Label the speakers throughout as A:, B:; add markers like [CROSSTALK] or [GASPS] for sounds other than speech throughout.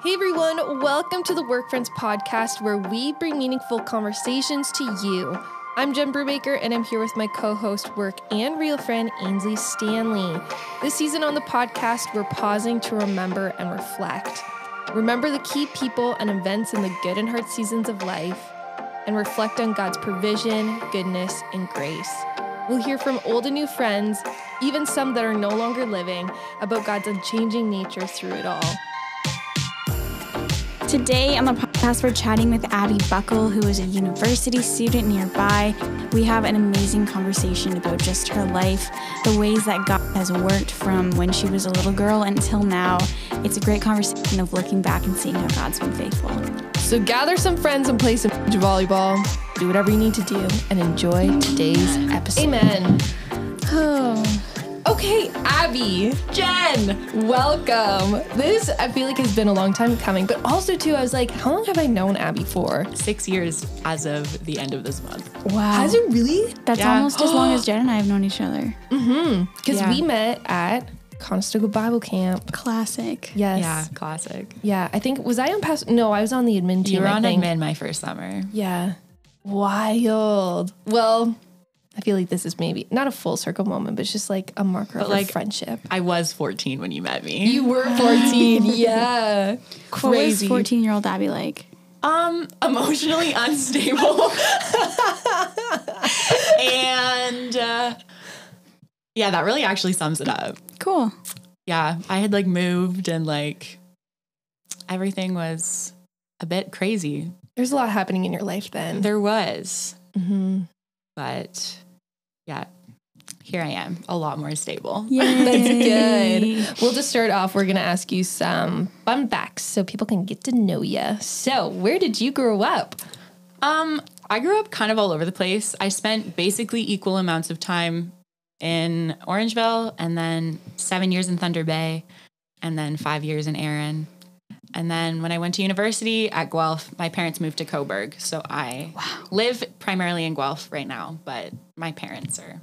A: Hey everyone, welcome to the Work Friends podcast where we bring meaningful conversations to you. I'm Jen Brubaker and I'm here with my co host, work and real friend Ainsley Stanley. This season on the podcast, we're pausing to remember and reflect. Remember the key people and events in the good and hard seasons of life, and reflect on God's provision, goodness, and grace. We'll hear from old and new friends, even some that are no longer living, about God's unchanging nature through it all.
B: Today on the podcast, we're chatting with Abby Buckle, who is a university student nearby. We have an amazing conversation about just her life, the ways that God has worked from when she was a little girl until now. It's a great conversation of looking back and seeing how God's been faithful.
A: So gather some friends and play some volleyball. Do whatever you need to do and enjoy today's episode. Amen. Okay, Abby, Jen, welcome. This I feel like has been a long time coming, but also too, I was like, how long have I known Abby for?
C: Six years as of the end of this month.
B: Wow.
A: Has it really?
B: That's
C: Yeah.
B: almost as long as [GASPS] Jen and I have known each other. Mm hmm.
A: Because
C: Yeah.
A: we met at Conestoga Bible Camp.
B: Classic.
A: Yes.
C: Yeah, classic.
A: Yeah, I think was I on past? No, I was on the admin team.
C: You were
A: I
C: on
A: think.
C: admin my first summer.
A: Yeah, wild. Well, I feel like this is maybe not a full circle moment, but it's just like a marker of
C: like-
A: friendship.
C: I was 14 when you met me.
A: You were [LAUGHS] fourteen. yeah,
B: What was
A: crazy.
B: 14 year old Abby like?
C: um emotionally unstable. [LAUGHS] and uh, yeah, that really actually sums it up.
B: Cool.
C: Yeah, I had like moved and like everything was a bit crazy.
A: There's a lot happening in your life then.
C: There was,
A: hmm
C: but yeah, here I am, a lot more stable. [LAUGHS]
A: Yeah, That's good. [LAUGHS] We'll just start off, we're gonna ask you some fun facts so people can get to know you. So, where did you grow up?
C: Um, I grew up kind of all over the place. I spent basically equal amounts of time in Orangeville and then seven years in Thunder Bay and then five years in Erin. And then when I went to university at Guelph, my parents moved to Cobourg. So I live primarily in Guelph right now, but my parents are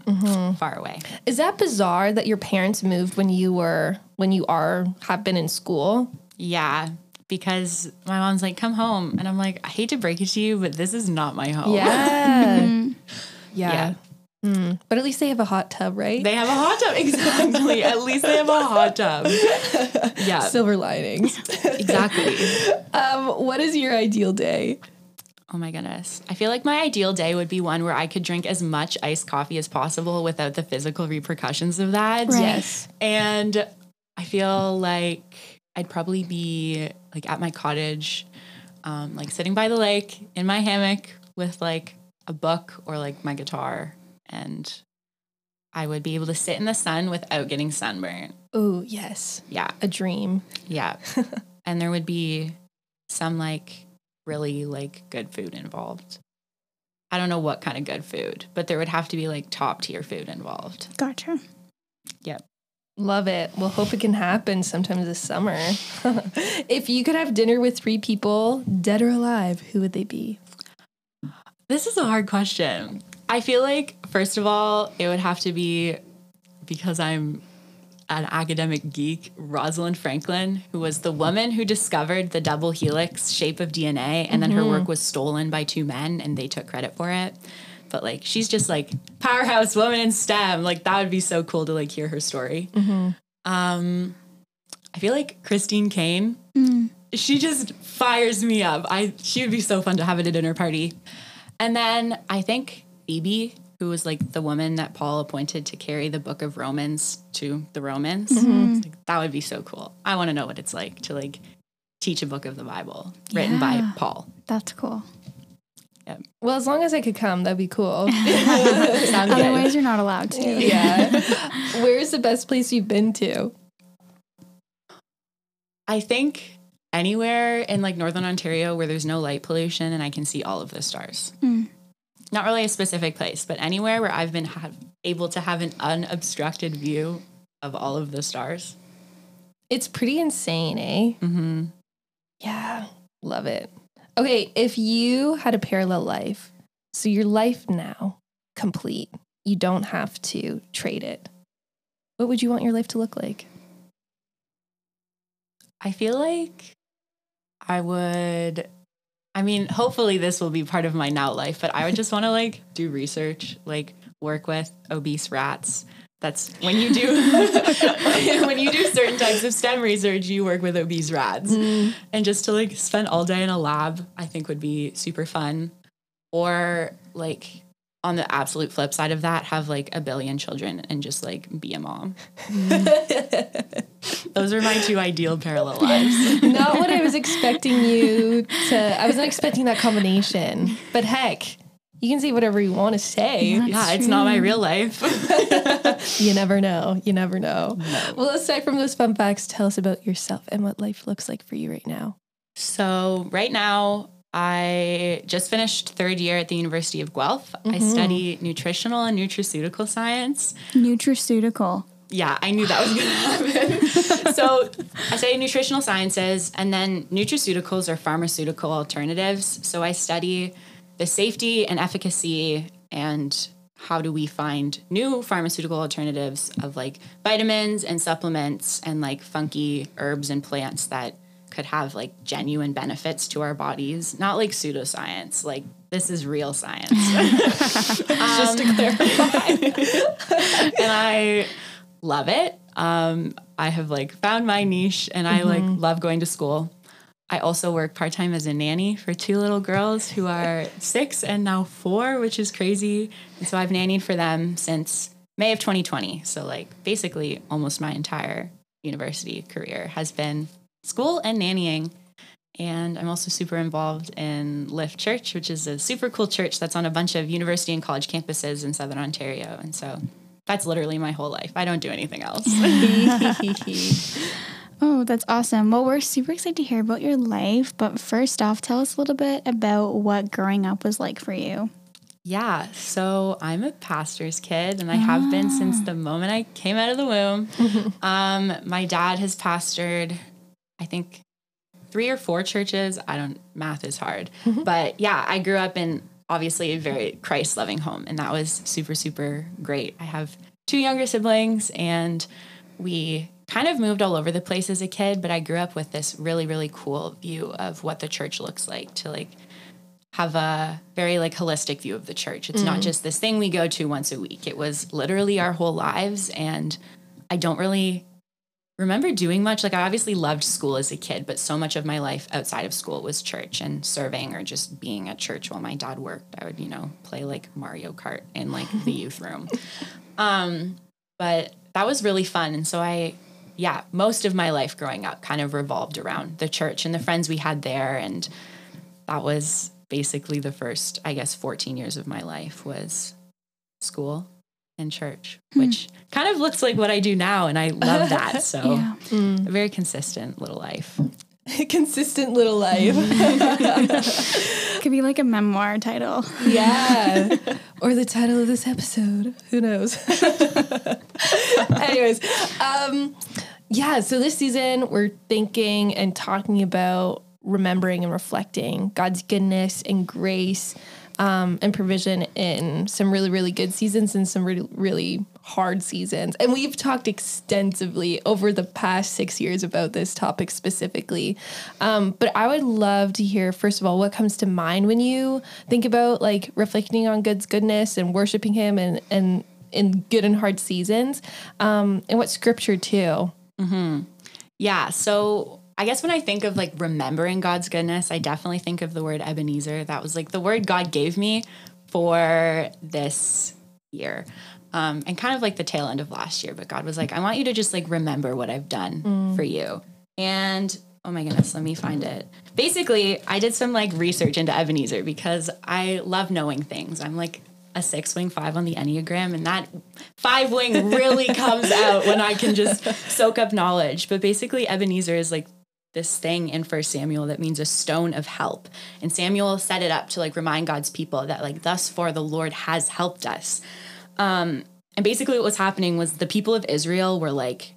C: far away.
A: Is that bizarre that your parents moved when you were when you are have been in school?
C: Yeah, because my mom's like, come home. And I'm like, I hate to break it to you, but this is not my home.
A: Yeah. [LAUGHS]
B: Mm-hmm.
A: yeah. Hmm. But at least they have a hot tub, right?
C: They have a hot tub. [LAUGHS] Exactly. At least they have a hot tub. Yeah,
A: Silver linings. [LAUGHS]
C: exactly.
A: um, what is your ideal day?
C: Oh my goodness. I feel like my ideal day would be one where I could drink as much iced coffee as possible without the physical repercussions of that.
B: Right.
A: Yes.
C: And I feel like I'd probably be like at my cottage, um, like sitting by the lake in my hammock with like a book or like my guitar. And I would be able to sit in the sun without getting sunburnt.
A: Oh, yes.
C: Yeah.
A: A dream.
C: Yeah. [LAUGHS] and there would be some like really like good food involved. I don't know what kind of good food, but there would have to be like top tier food involved.
B: Gotcha.
C: Yep.
A: Love it. We'll hope it can happen sometime this summer. [LAUGHS] if you could have dinner with three people, dead or alive, who would they be?
C: This is a hard question. I feel like, first of all, it would have to be because I'm an academic geek, Rosalind Franklin, who was the woman who discovered the double helix shape of DNA, and then her work mm-hmm. was stolen by two men and they took credit for it. But like, she's just like powerhouse woman in STEM. Like, that would be so cool to like hear her story. Mm-hmm. Um, I feel like Christine Caine, mm. she just fires me up. I she would be so fun to have at a dinner party. And then I think Phoebe, who was like the woman that Paul appointed to carry the book of Romans to the Romans. It's like, that would be so cool. I want to know what it's like to like teach a book of the Bible written by Paul.
B: That's cool. Yeah.
A: Well, as long as I could come, that'd be cool. [LAUGHS]
C: Sounds [LAUGHS] good.
B: Otherwise, you're not allowed to.
A: yeah. [LAUGHS] Where's the best place you've been to?
C: I think anywhere in like northern Ontario where there's no light pollution and I can see all of the stars.
B: Mm.
C: Not really a specific place, but anywhere where I've been ha- able to have an unobstructed view of all of the stars.
A: It's pretty insane, eh?
C: Mm-hmm.
A: Yeah. Love it. Okay, if you had a parallel life, so your life now complete, you don't have to trade it. What would you want your life to look like?
C: I feel like I would I mean, hopefully this will be part of my now life, but I would just want to like do research, like work with obese rats. That's when you do [LAUGHS] when you do certain types of STEM research, you work with obese rats. Mm-hmm. And just to like spend all day in a lab, I think would be super fun. Or like on the absolute flip side of that, have like a billion children and just like be a mom. [LAUGHS] Those are my two ideal parallel lives. [LAUGHS]
A: Not what I was expecting you to. I wasn't expecting that combination. But heck, you can say whatever you want to say.
C: yeah, it's not my real life. [LAUGHS]
A: You never know. You never know. Well, aside from those fun facts, tell us about yourself and what life looks like for you right now.
C: So, right now, I just finished third year at the University of Guelph. I mm-hmm. study nutritional and nutraceutical science.
B: Nutraceutical.
C: Yeah, I knew that was going [LAUGHS] to happen. so, I study nutritional sciences, and then nutraceuticals are pharmaceutical alternatives. So, I study the safety and efficacy and how do we find new pharmaceutical alternatives of like vitamins and supplements and like funky herbs and plants that could have like genuine benefits to our bodies, not like pseudoscience. Like this is real science. [LAUGHS] [LAUGHS]
A: Just to clarify. [LAUGHS]
C: and I love it. Um, I have like found my niche and I like love going to school. I also work part time as a nanny for two little girls who are six and now four, which is crazy. And so I've nannied for them since May of 2020. So, like, basically, almost my entire university career has been school and nannying. And I'm also super involved in Lift Church, which is a super cool church that's on a bunch of university and college campuses in Southern Ontario. And so that's literally my whole life. I don't do anything else. [LAUGHS]
B: Oh, that's awesome. Well, we're super excited to hear about your life. But first off, tell us a little bit about what growing up was like for you.
C: Yeah, so I'm a pastor's kid, and I have been since the moment I came out of the womb. [LAUGHS] um, my dad has pastored, I think, three or four churches. I don't, math is hard. Mm-hmm. But yeah, I grew up in obviously a very Christ loving home, and that was super, super great. I have two younger siblings, and we kind of moved all over the place as a kid, but I grew up with this really, really cool view of what the church looks like to like have a very like holistic view of the church. It's not mm-hmm. just this thing we go to once a week. It was literally our whole lives and I don't really remember doing much. Like I obviously loved school as a kid, but so much of my life outside of school was church and serving or just being at church while my dad worked. I would, you know, play like Mario Kart in like the [LAUGHS] youth room. Um, but that was really fun. And so I yeah, most of my life growing up kind of revolved around the church and the friends we had there and that was basically the first i guess 14 years of my life was school and church which kind of looks like what i do now and i love [LAUGHS] that so
B: Yeah.
C: a very consistent little life [LAUGHS]
A: Consistent little life. [LAUGHS]
B: Could be like a memoir title.
A: Yeah. or the title of this episode. Who knows? Anyways, um, yeah, so this season we're thinking and talking about remembering and reflecting God's goodness and grace um, and provision in some really, really good seasons and some really, really hard seasons. And we've talked extensively over the past six years about this topic specifically. Um, but I would love to hear, first of all, what comes to mind when you think about like reflecting on God's goodness and worshiping Him and, and in good and hard seasons, um, and what scripture too.
C: Yeah. So I guess when I think of like remembering God's goodness, I definitely think of the word Ebenezer. That was like the word God gave me for this year. Um, and kind of like the tail end of last year. But God was like, I want you to just like remember what I've done for you. And oh my goodness, let me find it. Basically, I did some like research into Ebenezer because I love knowing things. I'm like a six wing five on the Enneagram, and that five wing really comes [LAUGHS] out when I can just soak up knowledge. But basically, Ebenezer is like this thing in First Samuel that means a stone of help. And Samuel set it up to like remind God's people that like thus far the Lord has helped us. Um, and basically, what was happening was the people of Israel were like,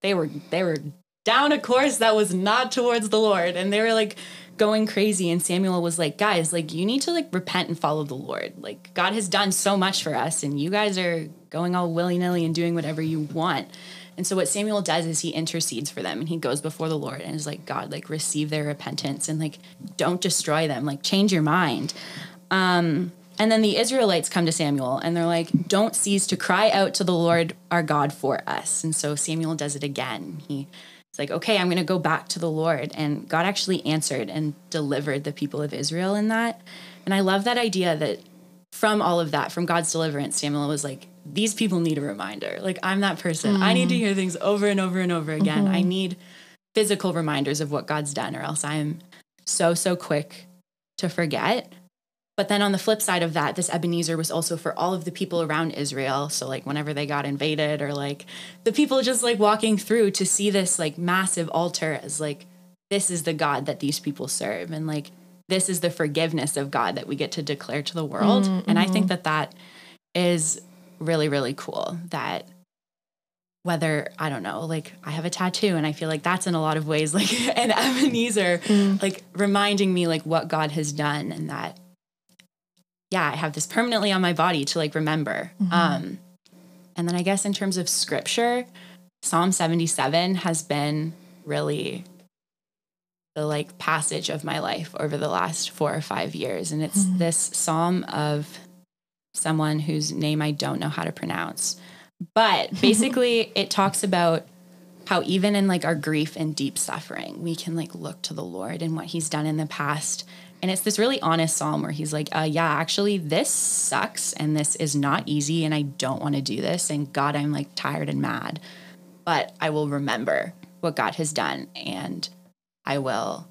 C: they were they were down a course that was not towards the Lord, and they were like going crazy. And Samuel was like, guys, like you need to like repent and follow the Lord. Like God has done so much for us, and you guys are going all willy nilly and doing whatever you want. And so what Samuel does is he intercedes for them and he goes before the Lord and is like, God, like receive their repentance and like don't destroy them, like change your mind. Um, and then the Israelites come to Samuel and they're like, don't cease to cry out to the Lord our God for us. And so Samuel does it again. He it's like, okay, I'm going to go back to the Lord. And God actually answered and delivered the people of Israel in that. And I love that idea that from all of that, from God's deliverance, Samuel was like, these people need a reminder. Like, I'm that person. Mm. I need to hear things over and over and over again. Mm-hmm. I need physical reminders of what God's done, or else I'm so, so quick to forget. But then on the flip side of that, this Ebenezer was also for all of the people around Israel. So like whenever they got invaded or like the people just like walking through to see this like massive altar as like this is the God that these people serve and like this is the forgiveness of God that we get to declare to the world. Mm-hmm. And I think that that is really really cool that whether I don't know, like I have a tattoo and I feel like that's in a lot of ways [LAUGHS] like an Ebenezer, mm. like reminding me like what God has done and that yeah, I have this permanently on my body to like remember. Mm-hmm. Um, and then I guess in terms of scripture, Psalm 77 has been really the like passage of my life over the last four or five years. And it's mm-hmm. this psalm of someone whose name I don't know how to pronounce. But [LAUGHS] basically, it talks about how even in like our grief and deep suffering, we can like look to the Lord and what he's done in the past and it's this really honest psalm where he's like, uh, yeah, actually, this sucks and this is not easy and I don't want to do this. And God, I'm like tired and mad, but I will remember what God has done and I will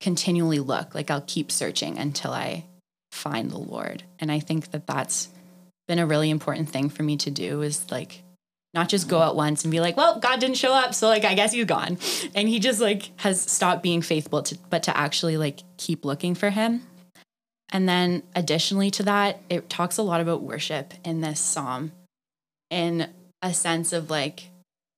C: continually look. Like I'll keep searching until I find the Lord. And I think that that's been a really important thing for me to do is like not just go out once and be like, well, God didn't show up, so like I guess he's gone. And he just like has stopped being faithful to but to actually like keep looking for him. And then additionally to that, it talks a lot about worship in this psalm in a sense of like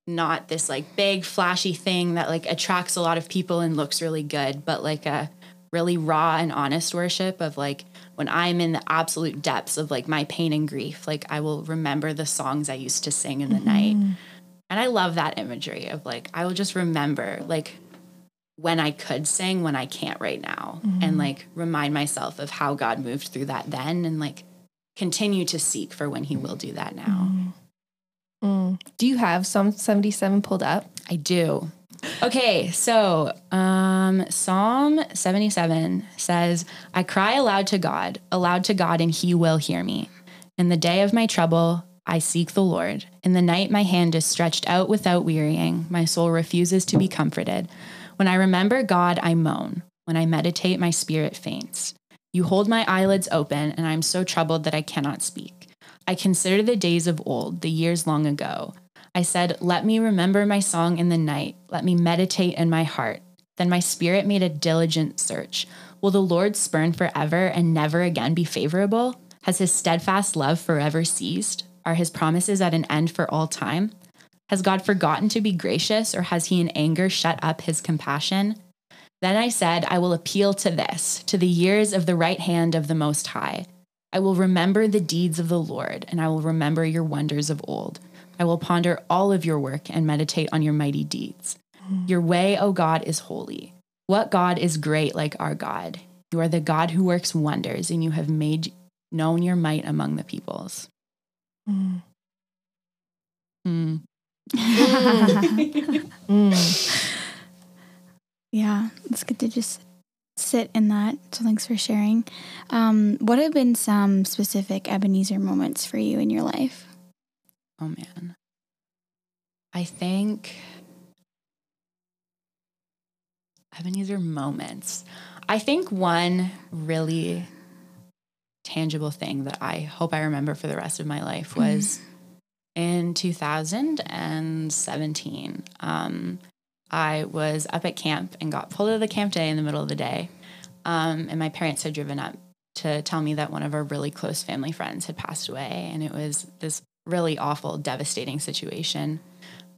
C: not this like big flashy thing that like attracts a lot of people and looks really good, but like a really raw and honest worship of like when I'm in the absolute depths of like my pain and grief, like I will remember the songs I used to sing in the mm-hmm. night. And I love that imagery of like, I will just remember like when I could sing, when I can't right now, mm-hmm. and like remind myself of how God moved through that then and like continue to seek for when He will do that now.
A: Mm. Mm. Do you have Psalm 77 pulled up?
C: I do. Okay, so um, Psalm 77 says, I cry aloud to God, aloud to God, and he will hear me. In the day of my trouble, I seek the Lord. In the night, my hand is stretched out without wearying. My soul refuses to be comforted. When I remember God, I moan. When I meditate, my spirit faints. You hold my eyelids open, and I am so troubled that I cannot speak. I consider the days of old, the years long ago. I said, Let me remember my song in the night. Let me meditate in my heart. Then my spirit made a diligent search. Will the Lord spurn forever and never again be favorable? Has his steadfast love forever ceased? Are his promises at an end for all time? Has God forgotten to be gracious, or has he in anger shut up his compassion? Then I said, I will appeal to this, to the years of the right hand of the Most High. I will remember the deeds of the Lord, and I will remember your wonders of old. I will ponder all of your work and meditate on your mighty deeds. Your way, O God, is holy. What God is great like our God? You are the God who works wonders, and you have made known your might among the peoples. Mm. [LAUGHS]
B: Mm. mm. [LAUGHS] Yeah, it's good to just sit in that. So thanks for sharing. Um, what have been some specific Ebenezer moments for you in your life?
C: Oh man. I think Ebenezer moments. I think one really tangible thing that I hope I remember for the rest of my life mm-hmm. was mm. in 2017. Um, I was up at camp and got pulled out of the camp day in the middle of the day. Um, and my parents had driven up to tell me that one of our really close family friends had passed away. And it was this really awful, devastating situation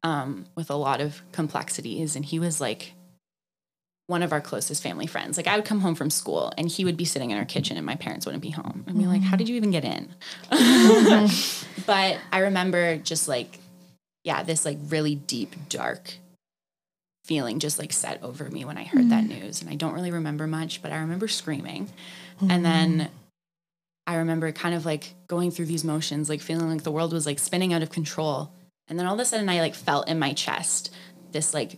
C: um, with a lot of complexities. And he was like one of our closest family friends. Like I would come home from school and he would be sitting in our kitchen and my parents wouldn't be home. I'd be mm-hmm. like, how did you even get in? Mm-hmm. [LAUGHS] but I remember just like, yeah, this like really deep, dark feeling just like set over me when I heard that news. And I don't really remember much, but I remember screaming. And then I remember kind of like going through these motions, like feeling like the world was like spinning out of control. And then all of a sudden I like felt in my chest this like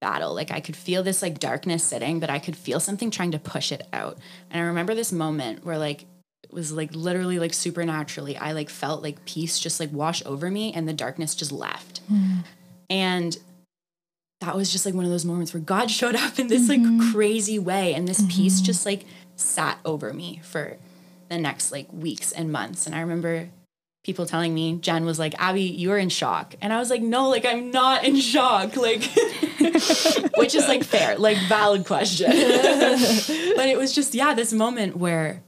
C: battle. Like I could feel this like darkness sitting, but I could feel something trying to push it out. And I remember this moment where like it was like literally like supernaturally, I like felt like peace just like wash over me and the darkness just left. Hmm. And that was just like one of those moments where God showed up in this like mm-hmm. crazy way and this peace mm-hmm. just like sat over me for the next like weeks and months. And I remember people telling me, Jen was like, Abby, you're in shock. And I was like, no, like I'm not in shock. Like, [LAUGHS] which is like fair, like valid question. [LAUGHS] but it was just, yeah, this moment where,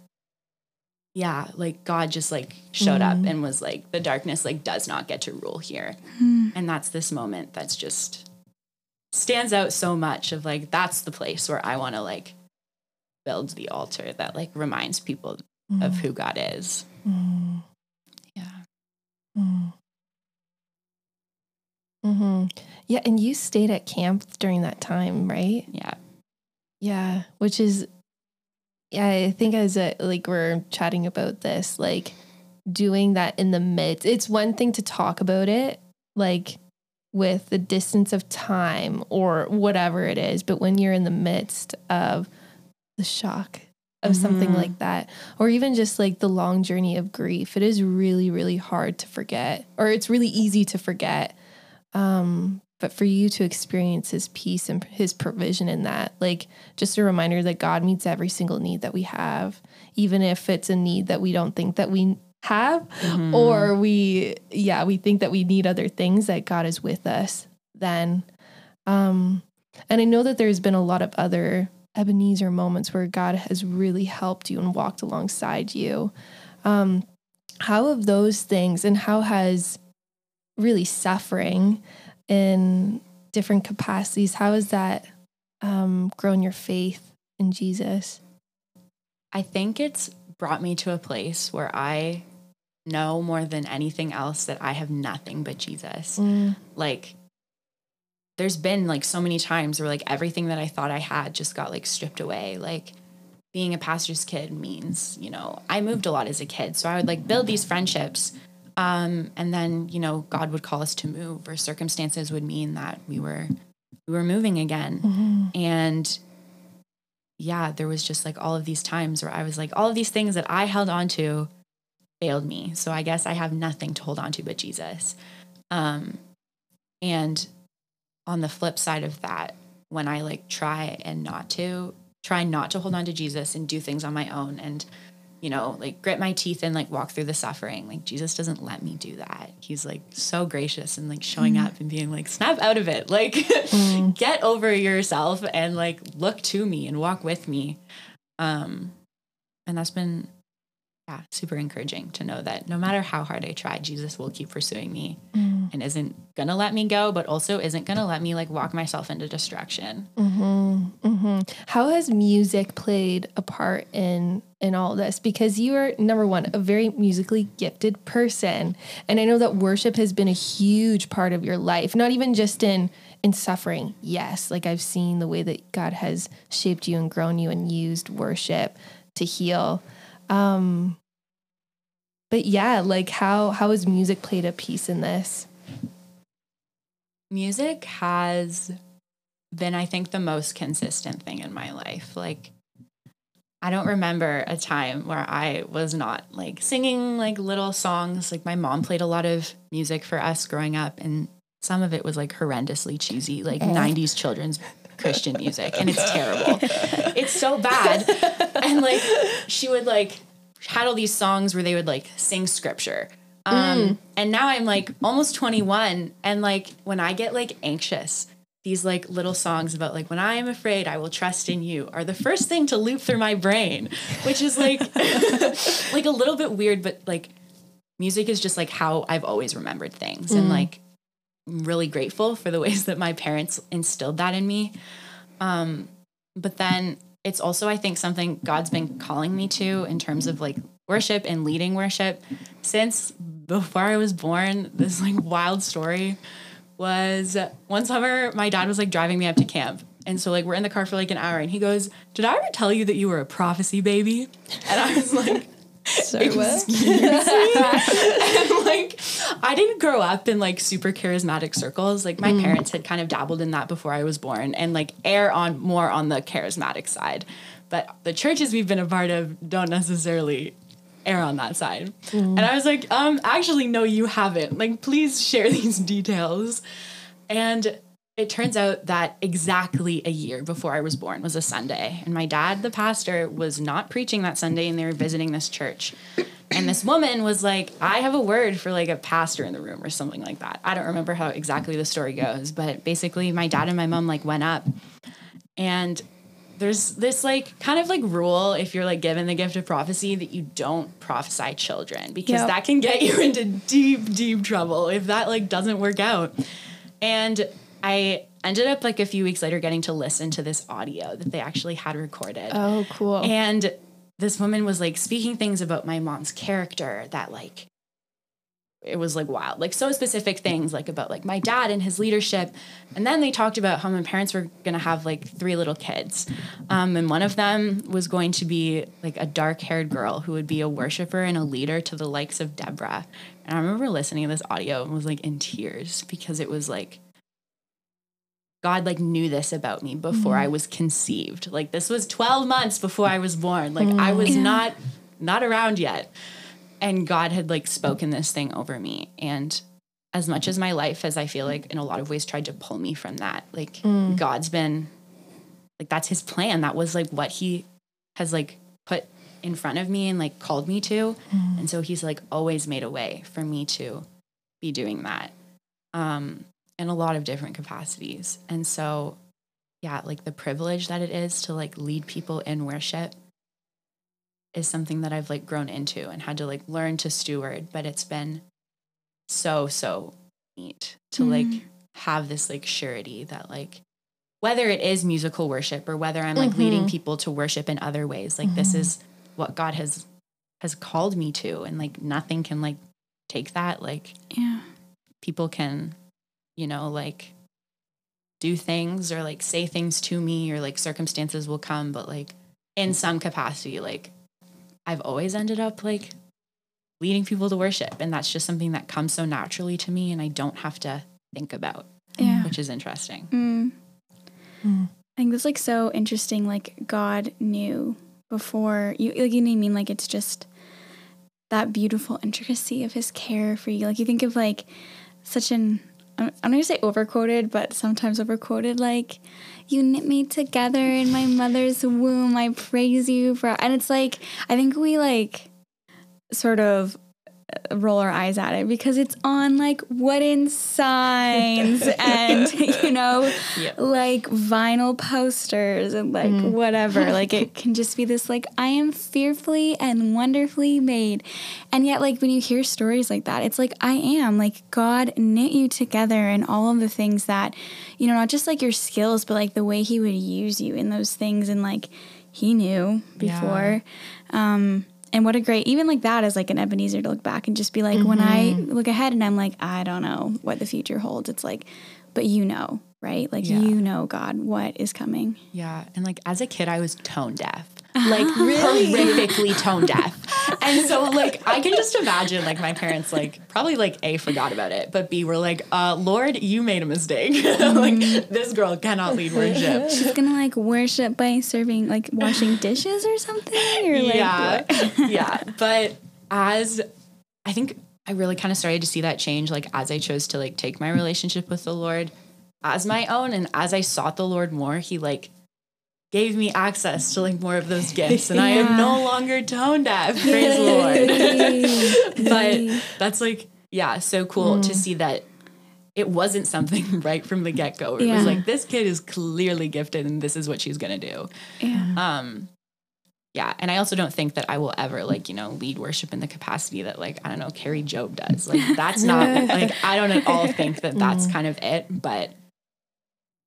C: yeah, like God just like showed up mm-hmm. and was like, the darkness like does not get to rule here. Hmm. And that's this moment that's just stands out so much of like, that's the place where I want to like build the altar that like reminds people of mm. who God is. Mm. Yeah.
A: hmm Yeah, and you stayed at camp during that time, right?
C: Yeah.
A: Yeah, which is, yeah, I think as a, like we're chatting about this, like doing that in the midst, it's one thing to talk about it, like with the distance of time or whatever it is, but when you're in the midst of the shock of something
C: Mhm.
A: like that, or even just like the long journey of grief, it is really, really hard to forget, or it's really easy to forget. Um, but for you to experience his peace and his provision in that, like just a reminder that God meets every single need that we have, even if it's a need that we don't think that we have, or we, yeah, we think that we need other things, that God is with us then. Um, and I know that there's been a lot of other Ebenezer moments where God has really helped you and walked alongside you. Um, how have those things and how has really suffering in different capacities, how has that um, grown your faith in Jesus?
C: I think it's brought me to a place where I know more than anything else that I have nothing but Jesus. Like, there's been like so many times where like everything that I thought I had just got like stripped away. Like, being a pastor's kid means, you know, I moved a lot as a kid. So I would like build these friendships. Um, and then, you know, God would call us to move or circumstances would mean that we were we were moving again. And yeah, there was just like all of these times where I was like, all of these things that I held on to failed me. So I guess I have nothing to hold on to but Jesus. Um, and on the flip side of that, when I like try and not to, try not to hold on to Jesus and do things on my own and, you know, like grit my teeth and like walk through the suffering, like Jesus doesn't let me do that. He's like so gracious and like showing up and being like, snap out of it. Like, [LAUGHS] get over yourself and like look to me and walk with me. Um, and that's been yeah, super encouraging to know that no matter how hard I try, Jesus will keep pursuing me mm. and isn't gonna let me go, but also isn't gonna let me like walk myself into destruction. Mm-hmm, mm-hmm.
A: How has music played a part in in all this? Because you are number one, a very musically gifted person, and I know that worship has been a huge part of your life. Not even just in in suffering. Yes, like I've seen the way that God has shaped you and grown you and used worship to heal. Um, but yeah, like how how has music played a piece in this?
C: Music has been, I think, the most consistent thing in my life. Like, I don't remember a time where I was not like singing like little songs. Like, my mom played a lot of music for us growing up, and some of it was like horrendously cheesy, like eh. 90s children's Christian music, and it's terrible. it's so bad. And like, she would like, had all these songs where they would like sing scripture. Um, and now I'm like almost 21, and like when I get like anxious, these like little songs about like when I am afraid, I will trust in you are the first thing to loop through my brain, which is like [LAUGHS] like a little bit weird, but like music is just like how I've always remembered things, and like I'm really grateful for the ways that my parents instilled that in me. Um, but then it's also I think something God's been calling me to in terms of like worship and leading worship since before I was born, this like wild story was one summer my dad was like driving me up to camp. And so like we're in the car for like an hour and he goes, Did I ever tell you that you were a prophecy baby? And I was like,
A: Sorry, what?
C: and [LAUGHS] like I didn't grow up in like super charismatic circles. Like my parents had kind of dabbled in that before I was born and like err on more on the charismatic side. But the churches we've been a part of don't necessarily err on that side. And I was like, um, actually no, you haven't. Like please share [LAUGHS] these details. And it turns out that exactly a year before I was born was a Sunday. And my dad, the pastor, was not preaching that Sunday and they were visiting this church. And this woman was like, I have a word for like a pastor in the room or something like that. I don't remember how exactly the story goes, but basically my dad and my mom like went up and there's this like kind of like rule if you're like given the gift of prophecy that you don't prophesy children because
B: Yep.
C: that can get you into deep deep trouble if that like doesn't work out. And I ended up like a few weeks later getting to listen to this audio that they actually had recorded.
A: Oh, cool.
C: And this woman was like speaking things about my mom's character that like it was like wild, like so specific things like about like my dad and his leadership. And then they talked about how my parents were gonna have like three little kids. Um, and one of them was going to be like a dark haired girl who would be a worshiper and a leader to the likes of Deborah. And I remember listening to this audio and was like in tears because it was like God like knew this about me before I mm-hmm. was conceived. Like this was 12 months before I was born. Like I was mm. not not around yet. And God had like spoken this thing over me. And as much as my life as I feel like in a lot of ways tried to pull me from that, like mm. God's been like that's his plan. That was like what he has like put in front of me and like called me to. Mm. And so he's like always made a way for me to be doing that. Um in a lot of different capacities. And so, yeah, like the privilege that it is to like lead people in worship is something that I've like grown into and had to like learn to steward, but it's been so so neat to like mm-hmm. have this like surety that like whether it is musical worship or whether I'm like leading mm-hmm. people to worship in other ways, like this mm-hmm. is what God has has called me to and like nothing can like take that like
B: Yeah.
C: people can, you know, like do things or like say things to me or like circumstances will come, but like in some capacity, like I've always ended up like leading people to worship. And that's just something that comes so naturally to me and I don't have to think about,
B: Yeah.
C: which is interesting.
B: Mm.
A: Mm.
B: I think that's like so interesting. Like God knew before you, like you know what I mean. Like it's just that beautiful intricacy of His care for you. Like you think of like such an I'm I'm not gonna say overquoted, but sometimes overquoted. Like you knit me together in my mother's womb. I praise you for, and it's like I think we like sort of roll our eyes at it because it's on like wooden signs [LAUGHS] and you know
C: Yep.
B: like vinyl posters and like whatever. [LAUGHS] Like it can just be this like i am fearfully and wonderfully made. And yet like when you hear stories like that it's like i am. Like god knit you together and all of the things that you know not just like your skills but like the way he would use you in those things and like he knew before. Um and what a great even like that is like an ebenezer to look back and just be like when i mm-hmm. look ahead and i'm like i don't know what the future holds it's like but you know right like
C: Yeah.
B: you know god what is coming
C: Yeah. And like as a kid, I was tone deaf. Like [LAUGHS] horrifically tone deaf. And so [LAUGHS] like I can just imagine like my parents like probably like A forgot about it, but B were like, uh, Lord, you made a mistake. [LAUGHS] like this girl cannot lead worship.
B: she's gonna like worship by serving like washing dishes or something or like
C: yeah. yeah. But as I think I really kind of started to see that change like as I chose to like take my relationship with the Lord as my own and as I sought the Lord more, he like gave me access to like more of those gifts and I am no longer tone deaf. [LAUGHS] Praise the Lord. [LAUGHS] But that's like yeah, so cool to see that it wasn't something [LAUGHS] right from the get-go. It
B: Yeah.
C: was like this kid is clearly gifted and this is what she's going to do
B: yeah
C: um yeah and i also don't think that i will ever like you know lead worship in the capacity that like i don't know Kari Jobe does like that's not like i don't at all think that that's kind of it but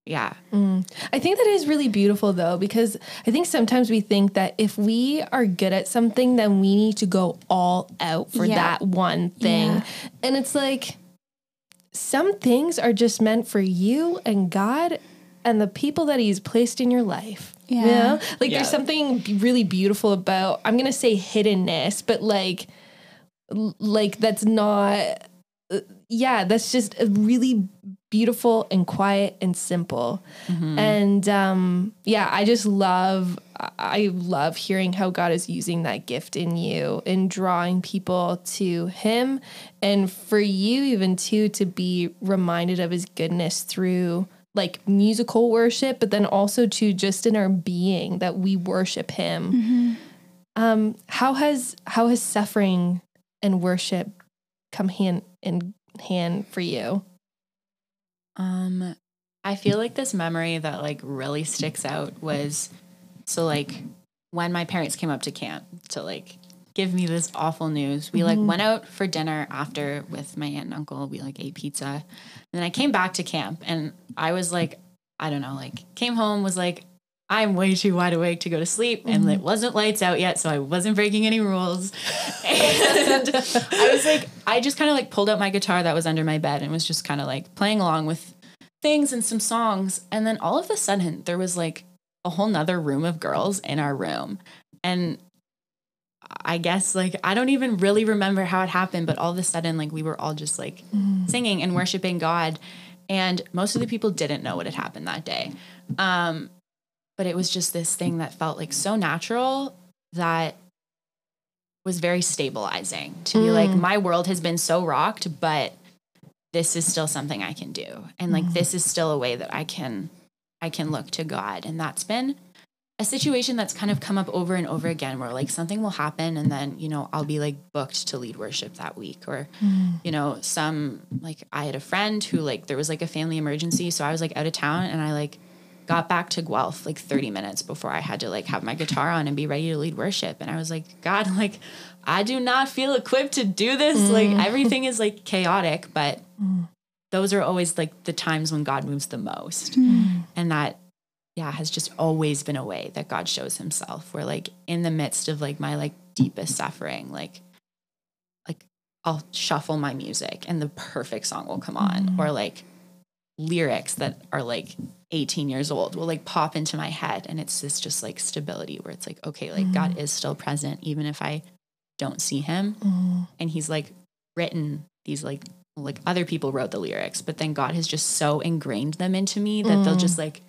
C: yeah.
A: I think that is really beautiful though, because I think sometimes we think that if we are good at something, then we need to go all out for
B: Yeah.
A: that one thing.
B: Yeah.
A: And it's like some things are just meant for you and God and the people that He's placed in your life. You
B: Yeah.
A: know? Like
C: Yeah.
A: there's something really beautiful about, I'm going to say hiddenness, but like, like that's not, uh, yeah, that's just a really beautiful and quiet and simple. And um, yeah, I just love, I- love hearing how God is using that gift in you and drawing people to Him, and for you even too to be reminded of His goodness through like musical worship, but then also to just in our being that we worship Him. Um, how has how has suffering and worship come hand in hand for you?
C: Um, I feel like this memory that like really sticks out was so like when my parents came up to camp to like give me this awful news. We like went out for dinner after with my aunt and uncle. We like ate pizza. And then I came back to camp and I was like, I don't know, like came home was like I'm way too wide awake to go to sleep and it wasn't lights out yet, so I wasn't breaking any rules. [LAUGHS] And I was like, I just kind of like pulled out my guitar that was under my bed and was just kind of like playing along with things and some songs. And then all of a sudden, there was like a whole nother room of girls in our room. And I guess like I don't even really remember how it happened, but all of a sudden, like we were all just like singing and worshiping God. And most of the people didn't know what had happened that day. Um, but it was just this thing that felt like so natural that was very stabilizing to be like, mm. my world has been so rocked, but this is still something I can do. And like mm-hmm. this is still a way that I can I can look to God. And that's been a situation that's kind of come up over and over again where like something will happen and then, you know, I'll be like booked to lead worship that week or mm. you know, some like I had a friend who like there was like a family emergency, so I was like out of town and I like got back to Guelph like 30 minutes before I had to like have my guitar on and be ready to lead worship. And I was like, God, [LAUGHS] like I do not feel equipped to do this. Mm. Like everything is like chaotic, but mm. those are always like the times when God moves the most. Mm. And that yeah, has just always been a way that God shows himself where like in the midst of like my like deepest suffering, like like I'll shuffle my music and the perfect song will come on or like lyrics that are like 18 years old will like pop into my head and it's this just like stability where it's like okay like God mm. is still present even if I don't see him. Mm. And he's like written these like like other people wrote the lyrics but then God has just so ingrained them into me that they'll just mm. like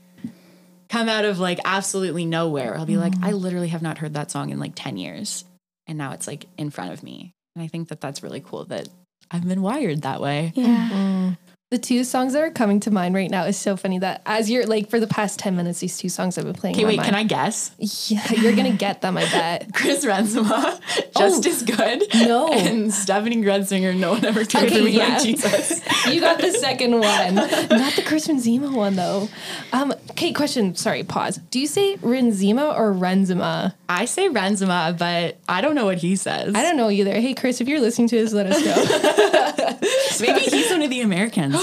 C: come out of like absolutely nowhere. I'll be like I literally have not heard that song in like 10 years. And now it's like in front of me. And I think that that's really cool that I've been wired that way.
B: Yeah. Mm-hmm.
A: The two songs that are coming to mind right now is so funny that as you're like for the past 10 minutes, these two songs I've been playing.
C: okay wait
A: mind.
C: can I guess
A: Yeah, you're gonna get them, I bet. [LAUGHS]
C: Chris Renzema, just
A: Oh,
C: as good.
A: no.
C: And Steffany Gretzinger, no one ever cared
A: Okay,
C: for me
A: yeah.
C: like Jesus. [LAUGHS]
A: You got the second one, [LAUGHS] not the Chris Renzema one though. Um, okay, question. Sorry, pause. Do you say Renzema or Renzema?
C: I say Renzema, but I don't know what he says.
A: I don't know either. Hey, Chris, if you're listening to this, let us know.
C: Maybe he's one of the Americans.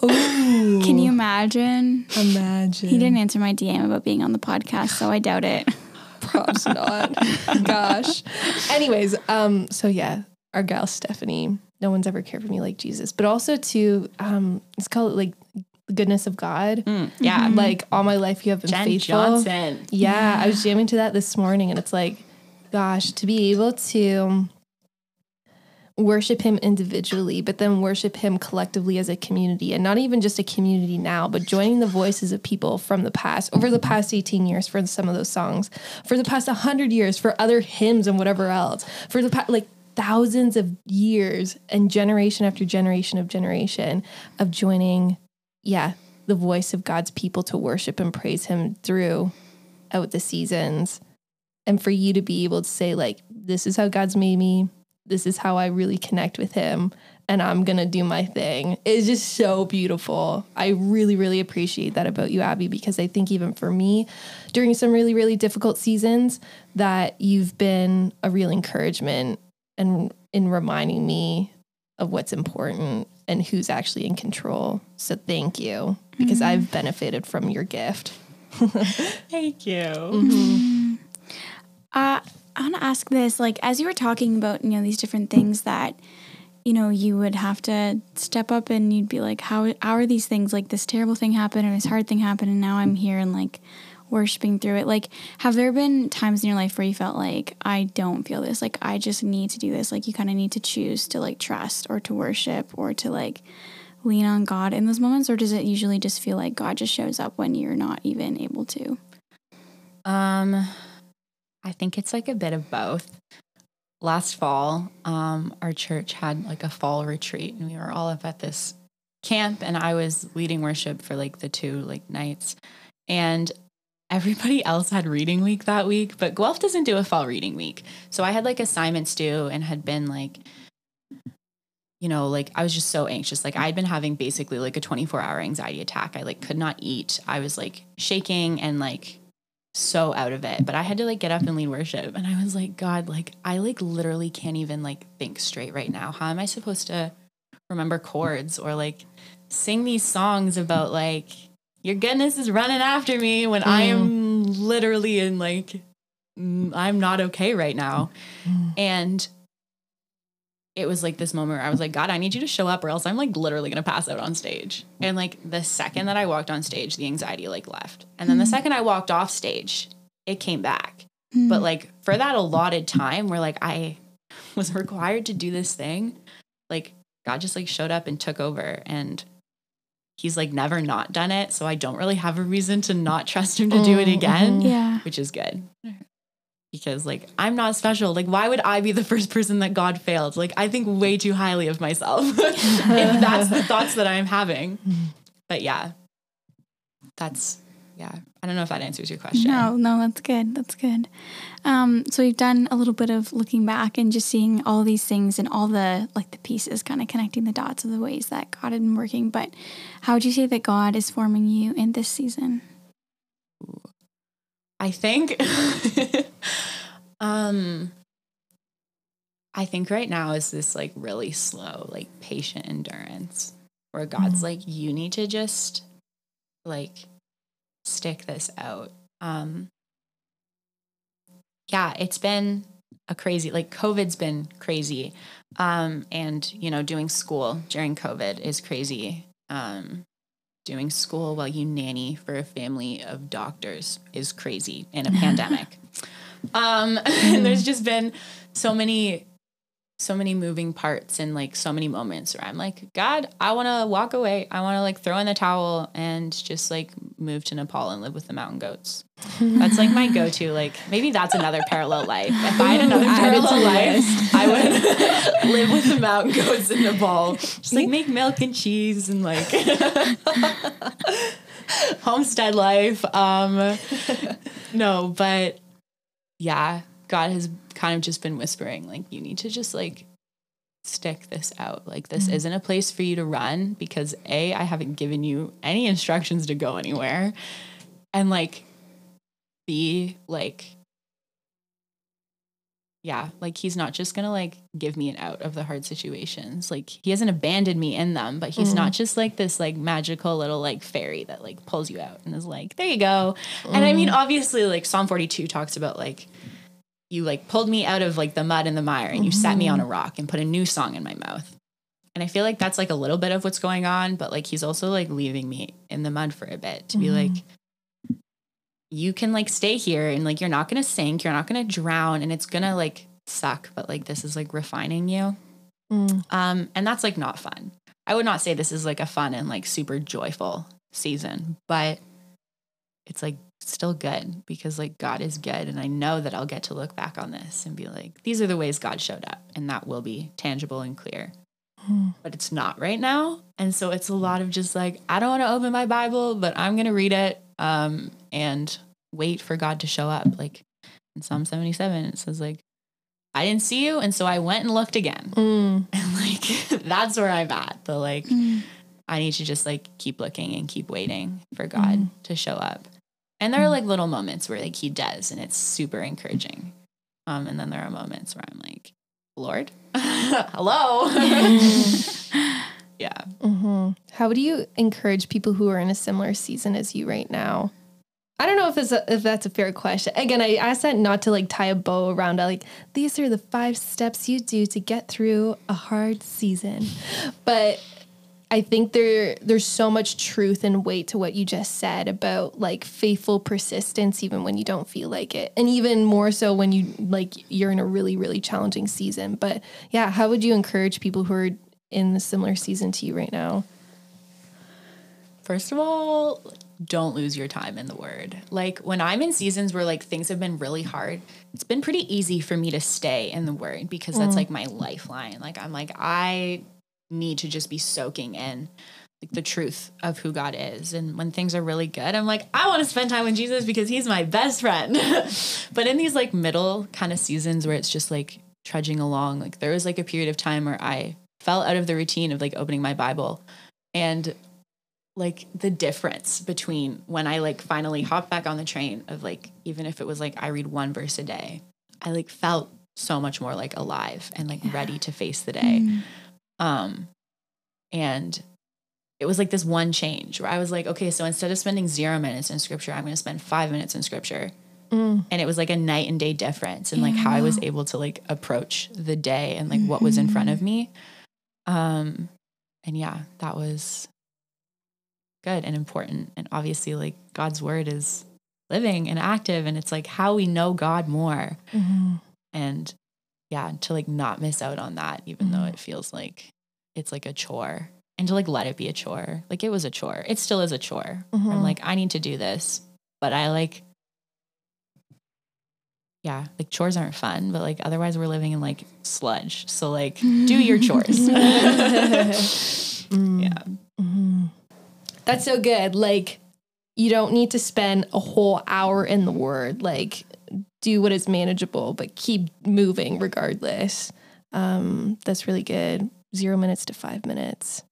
C: [GASPS]
B: Can you imagine?
A: Imagine.
B: He didn't answer my DM about being on the podcast, so I doubt it. [LAUGHS]
A: Props not. [LAUGHS] Gosh. Anyways, um, so yeah, our gal Steffany. No one's ever cared for me like Jesus, but also to um, it's called like the goodness of God.
C: yeah.
A: Like all my life, you have been
C: Jen
A: faithful.
C: Johnson.
A: Yeah, I was jamming to that this morning, and it's like, gosh, to be able to worship Him individually, but then worship Him collectively as a community, and not even just a community now, but joining the voices of people from the past, over the past 18 years for some of those songs, for the past 100 years for other hymns and whatever else, for the past, like, thousands of years and generation after generation of generation of joining yeah the voice of god's people to worship and praise him through out the seasons. And for you to be able to say like this is how god's made me this is how i really connect with him and i'm gonna do my thing it's just so beautiful i really really appreciate that about you abby because i think even for me during some really really difficult seasons that you've been a real encouragement and in reminding me of what's important and who's actually in control. So thank you because
B: Mm-hmm.
A: I've benefited from your gift. [LAUGHS]
C: Thank you.
B: Mm-hmm. Uh, I want to ask this, like, as you were talking about, you know, these different things that, you know, you would have to step up and you'd be like, how, how are these things? Like, this terrible thing happened or this hard thing happened, and now I'm here and like worshiping through it. Like, have there been times in your life where you felt like, I don't feel this? Like, I just need to do this? Like, you kind of need to choose to like trust or to worship or to like lean on God in those moments? Or does it usually just feel like God just shows up when you're not even able to?
C: Um, I think it's like a bit of both. Last fall, um, our church had like a fall retreat, and we were all up at this camp, and I was leading worship for like the two like nights, and everybody else had reading week that week, but Guelph doesn't do a fall reading week, so I had like assignments due, and had been like. You know, like I was just so anxious. Like I'd been having basically like a 24 hour anxiety attack. I like could not eat. I was like shaking and like so out of it but i had to like get up and lead worship. And i was like god like i like literally can't even like think straight right now. How am i supposed to remember chords or like sing these songs about like your goodness is running after me when i am literally in like mm, i'm not okay right now. And it was like this moment where I was like, God, I need you to show up or else I'm like literally gonna pass out on stage. And like the second that I walked on stage, the anxiety like left. And then the hmm. second I walked off stage, it came back. Hmm. But like for that allotted time where like I [LAUGHS] was required to do this thing, like God just like showed up and took over and he's like never not done it. So I don't really have a reason to not trust him to do it oh, again, mm-hmm.
B: Yeah.
C: which is good. Because like I'm not special. Like why would I be the first person that God failed? Like I think way too highly of myself. [LAUGHS] if that's the thoughts that I'm having. But yeah. That's yeah. I don't know if that answers your question.
B: No, no, that's good. That's good. Um, so we've done a little bit of looking back and just seeing all these things and all the like the pieces, kind of connecting the dots of the ways that God had been working. But how would you say that God is forming you in this season?
C: I think [LAUGHS] um I think right now is this like really slow, like patient endurance where God's like you need to just like stick this out. Um yeah, it's been a crazy like COVID's been crazy. Um and you know, doing school during COVID is crazy. Um doing school while you nanny for a family of doctors is crazy in a [LAUGHS] pandemic. Um, and [LAUGHS] there's just been so many, so many moving parts and like so many moments where I'm like, God, I want to walk away. I want to like throw in the towel and just like move to Nepal and live with the mountain goats. That's like my go-to. Like maybe that's another parallel life. If I had another parallel life, I would [LAUGHS] live with the mountain goats in Nepal. Just like make milk and cheese and like [LAUGHS] homestead life. Um, no, but yeah, God has kind of just been whispering, like, you need to just like stick this out. Like, this mm-hmm. isn't a place for you to run because A, I haven't given you any instructions to go anywhere. And like, B, like, yeah, like he's not just gonna like give me an out of the hard situations. Like he hasn't abandoned me in them, but he's not mm. just like this like magical little like fairy that like pulls you out and is like, there you go. And I mean, mm. obviously, like Psalm 42 talks about like you like pulled me out of like the mud and the mire and you set me on a mm-hmm. rock and put a new song in my mouth. And I feel like that's like a little bit of what's going on, but like he's also like leaving me in the mud for a bit to be like, mm-hmm. You can like stay here and like you're not gonna sink, you're not gonna drown, and it's gonna like suck, but like this is like refining you. Um, and that's like not fun. I would not say this is like a fun and like super joyful season, but it's like still good because like God is good. And I know that I'll get to look back on this and be like, these are the ways God showed up, and that will be tangible and clear. But it's not right now. And so it's a lot of just like, I don't want to open my Bible, but I'm going to read it um, and wait for God to show up. Like in Psalm 77, it says, like, I didn't see you. And so I went and looked again.
A: Mm. [LAUGHS]
C: And like, [LAUGHS] that's where I'm at. The like, mm. I need to just like keep looking and keep waiting for mm-hmm. God to show up. And there are mm. like little moments where like he does, and it's super encouraging. Um, and then there are moments where I'm like, Lord, [LAUGHS] hello. Mm. Yeah. Mm-hmm.
A: How would you encourage people who are in a similar season as you right now? I don't know if it's a, if that's a fair question. Again, I asked that not to like tie a bow around. Like these are the five steps you do to get through a hard season, but I think there there's so much truth and weight to what you just said about like faithful persistence even when you don't feel like it. And even more so when you like you're in a really really challenging season. But yeah, how would you encourage people who are in a similar season to you right now?
C: First of all, don't lose your time in the word. Like when I'm in seasons where like things have been really hard, it's been pretty easy for me to stay in the word because that's mm. like my lifeline. Like I'm like I need to just be soaking in like the truth of who God is. And when things are really good, I'm like I want to spend time with Jesus because he's my best friend. [LAUGHS] but in these like middle kind of seasons where it's just like trudging along, like there was like a period of time where I fell out of the routine of like opening my Bible and like the difference between when I like finally hopped back on the train of like even if it was like I read one verse a day, I like felt so much more like alive and like ready to face the day. Um and it was like this one change where I was like, okay, so instead of spending zero minutes in scripture, I'm going to spend five minutes in scripture. And it was like a night and day difference in like how I was able to like approach the day and like what was in front of me. Um, and yeah, that was good and important. And obviously, like God's word is living and active, and it's like how we know God more. Mm-hmm. And yeah, to like not miss out on that, even though mm-hmm. it feels like it's like a chore, and to like let it be a chore. Like it was a chore. It still is a chore. I'm mm-hmm. like, I need to do this, but I like. Yeah, like chores aren't fun, but like otherwise we're living in like sludge. So like do your [LAUGHS] chores. [LAUGHS] yeah.
A: That's so good. Like, you don't need to spend a whole hour in the word. Like, do what is manageable, but keep moving regardless. Um, that's really good. Zero minutes to five minutes.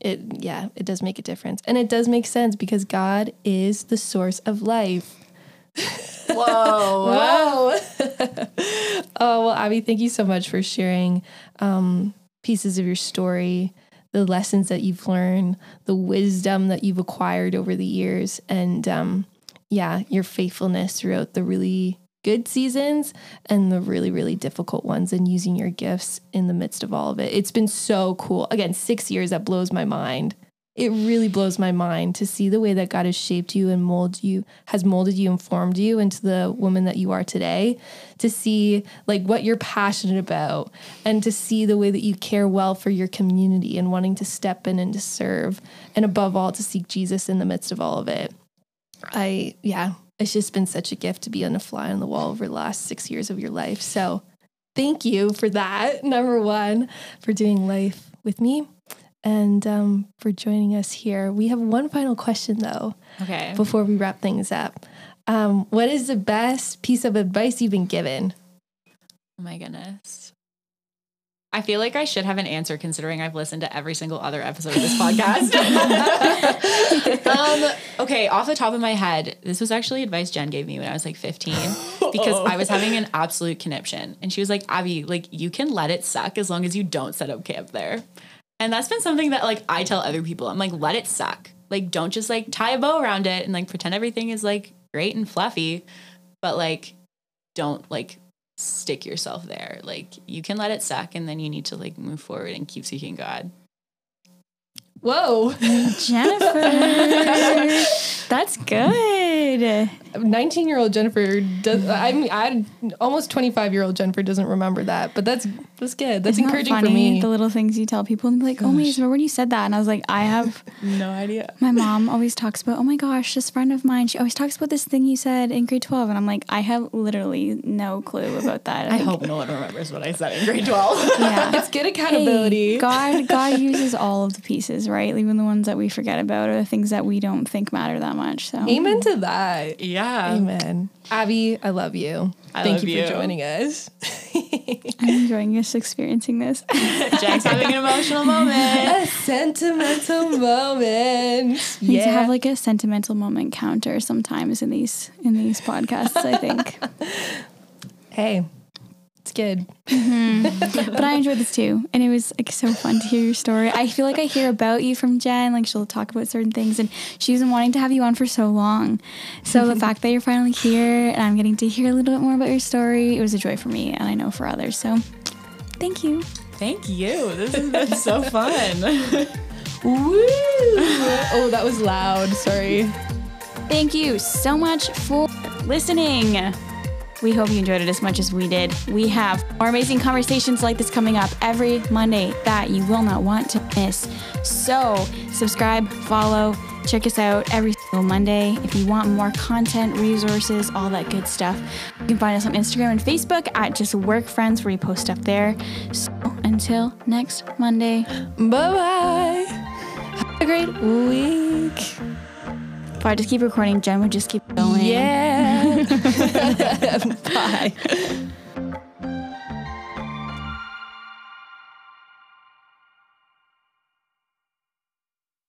A: It, yeah, it does make a difference. And it does make sense because God is the source of life. [LAUGHS]
C: Whoa.
A: Whoa. [LAUGHS] oh, well, Abby, thank you so much for sharing um, pieces of your story, the lessons that you've learned, the wisdom that you've acquired over the years, and um, yeah, your faithfulness throughout the really good seasons and the really, really difficult ones, and using your gifts in the midst of all of it. It's been so cool. Again, six years, that blows my mind it really blows my mind to see the way that God has shaped you and molded you, has molded you and formed you into the woman that you are today. To see like what you're passionate about and to see the way that you care well for your community and wanting to step in and to serve. And above all, to seek Jesus in the midst of all of it. I, yeah, it's just been such a gift to be on a fly on the wall over the last six years of your life. So thank you for that. Number one, for doing life with me and um, for joining us here. We have one final question though
C: Okay.
A: before we wrap things up. Um, what is the best piece of advice you've been given?
C: Oh my goodness. I feel like I should have an answer considering I've listened to every single other episode of this podcast. [LAUGHS] um, okay, off the top of my head, this was actually advice Jen gave me when I was like 15 [LAUGHS] because I was having an absolute conniption. And she was like, Abby, like you can let it suck as long as you don't set up camp there. And that's been something that like I tell other people. I'm like, let it suck. Like, don't just like tie a bow around it and like pretend everything is like great and fluffy, but like don't like stick yourself there. Like you can let it suck and then you need to like move forward and keep seeking God.
A: Whoa,
B: Jennifer. [LAUGHS] That's good.
A: 19 year old Jennifer, does, I mean, I almost 25 year old Jennifer doesn't remember that, but that's that's good. That's
B: Isn't that
A: encouraging
B: funny,
A: for me.
B: The little things you tell people and be like, oh my, so when you said that, and I was like, I have. [LAUGHS]
C: No idea.
B: My mom always talks about, oh my gosh, this friend of mine, she always talks about this thing you said in grade 12. And I'm like, I have literally no clue about that.
C: I hope no one remembers what I said in grade 12.
B: Yeah. [LAUGHS]
A: it's good accountability.
B: Hey, God, [LAUGHS] God uses all of the pieces, right? Even the ones that we forget about or the things that we don't think matter that much. So
A: Amen to that.
C: Yeah.
A: Amen. Abby, I love you.
C: I
A: Thank
C: love
A: you,
C: you.
A: for joining us. [LAUGHS]
B: I'm enjoying just experiencing this. [LAUGHS]
C: Jack's having an emotional moment. [LAUGHS]
A: a sentimental moment.
B: Need
A: Yeah.
B: to have like a sentimental moment counter sometimes in these in these podcasts. I think.
A: hey, It's good. Mm-hmm. [LAUGHS]
B: but I enjoyed this too, and it was like so fun to hear your story. I feel like I hear about you from Jen, like she'll talk about certain things, and she's been wanting to have you on for so long. So the mm-hmm. fact that you're finally here, and I'm getting to hear a little bit more about your story, it was a joy for me, and I know for others. So thank you.
C: Thank you. This has been so [LAUGHS] fun.
A: Woo! oh, that was loud. Sorry.
B: Thank you so much for listening. We hope you enjoyed it as much as we did. We have more amazing conversations like this coming up every Monday that you will not want to miss. So, subscribe, follow, check us out every single Monday. If you want more content, resources, all that good stuff, you can find us on Instagram and Facebook at Just Work Friends, where we post stuff there. So, until next Monday,
A: Bye bye. Have a great week.
B: I just keep recording, Jen would just keep going.
A: Yeah. [LAUGHS] bye.